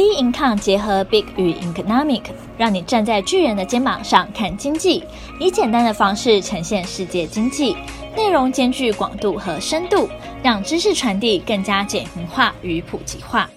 B Income 结合 Big 与 Economic，让你站在巨人的肩膀上看经济，以简单的方式呈现世界经济，内容兼具广度和深度，让知识传递更加简明化与普及化。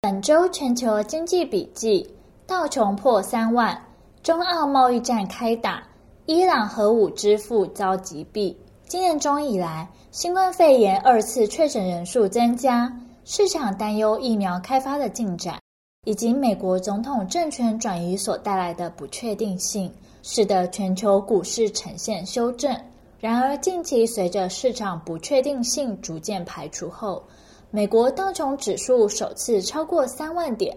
本周全球经济笔记：道琼破三万，中澳贸易战开打，伊朗核武之父遭击毙。今年中以来，新冠肺炎二次确诊人数增加，市场担忧疫苗开发的进展。以及美国总统政权转移所带来的不确定性，使得全球股市呈现修正。然而，近期随着市场不确定性逐渐排除后，美国道琼指数首次超过三万点。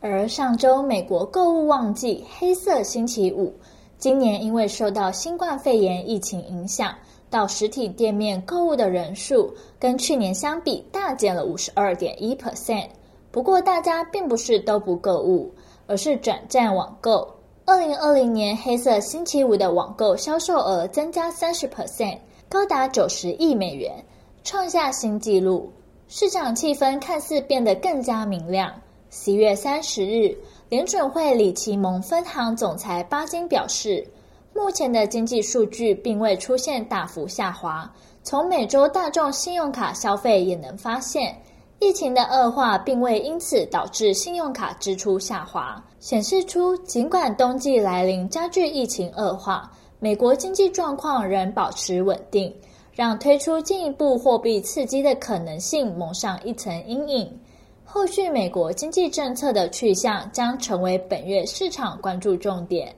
而上周美国购物旺季——黑色星期五，今年因为受到新冠肺炎疫情影响，到实体店面购物的人数跟去年相比大减了五十二点一 percent。不过，大家并不是都不购物，而是转战网购。二零二零年黑色星期五的网购销售额增加三十 percent，高达九十亿美元，创下新纪录。市场气氛看似变得更加明亮。十月三十日，联准会里奇蒙分行总裁巴金表示，目前的经济数据并未出现大幅下滑，从每周大众信用卡消费也能发现。疫情的恶化并未因此导致信用卡支出下滑，显示出尽管冬季来临加剧疫情恶化，美国经济状况仍保持稳定，让推出进一步货币刺激的可能性蒙上一层阴影。后续美国经济政策的去向将成为本月市场关注重点。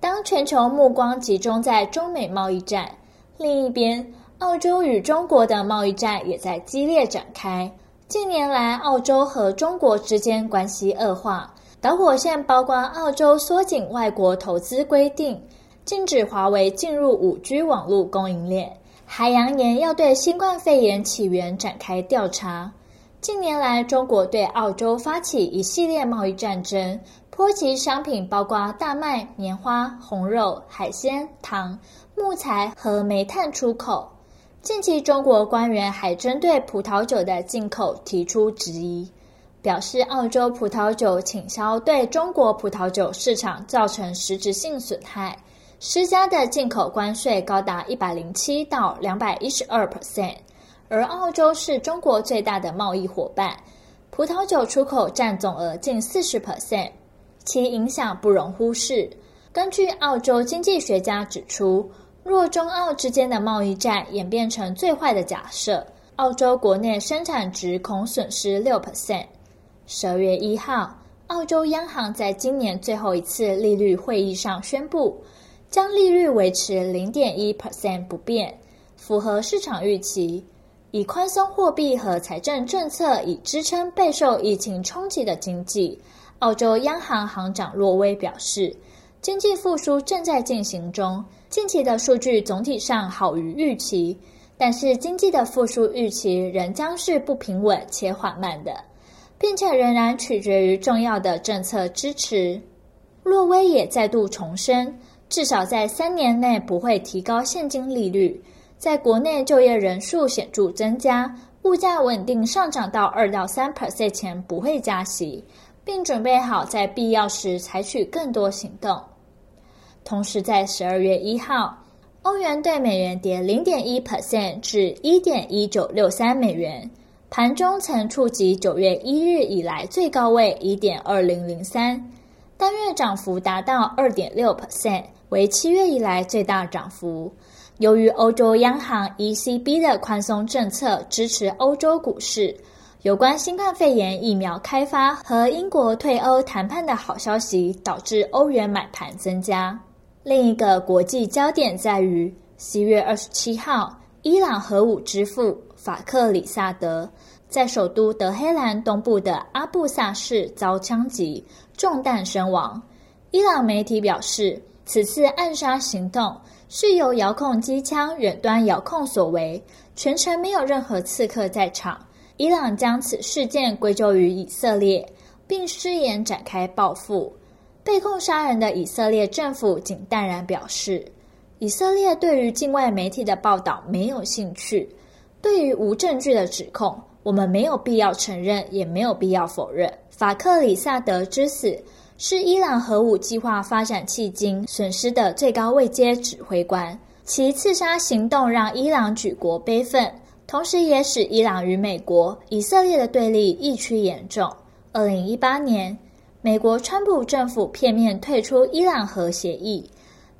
当全球目光集中在中美贸易战，另一边，澳洲与中国的贸易战也在激烈展开。近年来，澳洲和中国之间关系恶化，导火线包括澳洲缩紧外国投资规定，禁止华为进入 5G 网络供应链，还扬言要对新冠肺炎起源展开调查。近年来，中国对澳洲发起一系列贸易战争，波及商品包括大麦、棉花、红肉、海鲜、糖、木材和煤炭出口。近期，中国官员还针对葡萄酒的进口提出质疑，表示澳洲葡萄酒倾销对中国葡萄酒市场造成实质性损害，施加的进口关税高达一百零七到两百一十二 percent，而澳洲是中国最大的贸易伙伴，葡萄酒出口占总额近四十 percent，其影响不容忽视。根据澳洲经济学家指出，若中澳之间的贸易战演变成最坏的假设，澳洲国内生产值恐损失六 percent。十二月一号，澳洲央行在今年最后一次利率会议上宣布，将利率维持零点一 percent 不变，符合市场预期。以宽松货币和财政政策以支撑备受疫情冲击的经济。澳洲央行行长洛威表示，经济复苏正在进行中。近期的数据总体上好于预期，但是经济的复苏预期仍将是不平稳且缓慢的，并且仍然取决于重要的政策支持。洛威也再度重申，至少在三年内不会提高现金利率，在国内就业人数显著增加、物价稳定上涨到二到三 percent 前不会加息，并准备好在必要时采取更多行动。同时，在十二月一号，欧元对美元跌零点一 percent 至一点一九六三美元，盘中曾触及九月一日以来最高位一点二零零三，单月涨幅达到二点六 percent，为七月以来最大涨幅。由于欧洲央行 ECB 的宽松政策支持欧洲股市，有关新冠肺炎疫苗开发和英国退欧谈判的好消息，导致欧元买盘增加。另一个国际焦点在于，十月二十七号，伊朗核武之父法克里萨德在首都德黑兰东部的阿布萨市遭枪击，中弹身亡。伊朗媒体表示，此次暗杀行动是由遥控机枪远端遥控所为，全程没有任何刺客在场。伊朗将此事件归咎于以色列，并誓言展开报复。被控杀人的以色列政府仅淡然表示，以色列对于境外媒体的报道没有兴趣。对于无证据的指控，我们没有必要承认，也没有必要否认。法克里萨德之死是伊朗核武计划发展迄今损失的最高位阶指挥官。其刺杀行动让伊朗举国悲愤，同时也使伊朗与美国、以色列的对立日趋严重。二零一八年，美国川普政府片面退出伊朗核协议，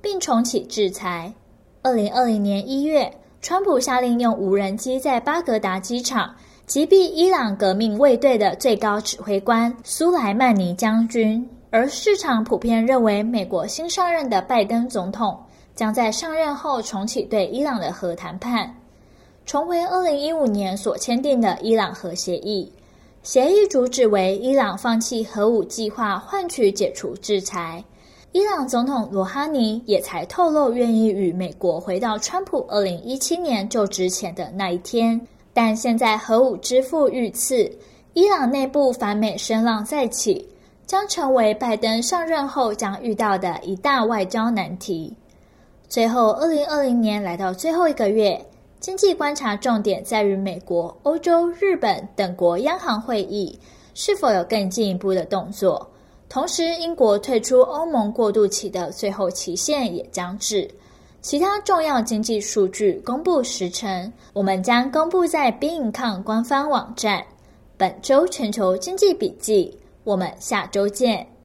并重启制裁。二零二零年一月，川普下令用无人机在巴格达机场击毙伊朗革命卫队的最高指挥官苏莱曼尼将军，而市场普遍认为，美国新上任的拜登总统。将在上任后重启对伊朗的核谈判，重回二零一五年所签订的伊朗核协议。协议主旨为伊朗放弃核武计划，换取解除制裁。伊朗总统罗哈尼也才透露愿意与美国回到川普二零一七年就职前的那一天。但现在核武之父遇刺，伊朗内部反美声浪再起，将成为拜登上任后将遇到的一大外交难题。最后，二零二零年来到最后一个月，经济观察重点在于美国、欧洲、日本等国央行会议是否有更进一步的动作。同时，英国退出欧盟过渡期的最后期限也将至。其他重要经济数据公布时程，我们将公布在 Be Income 官方网站。本周全球经济笔记，我们下周见。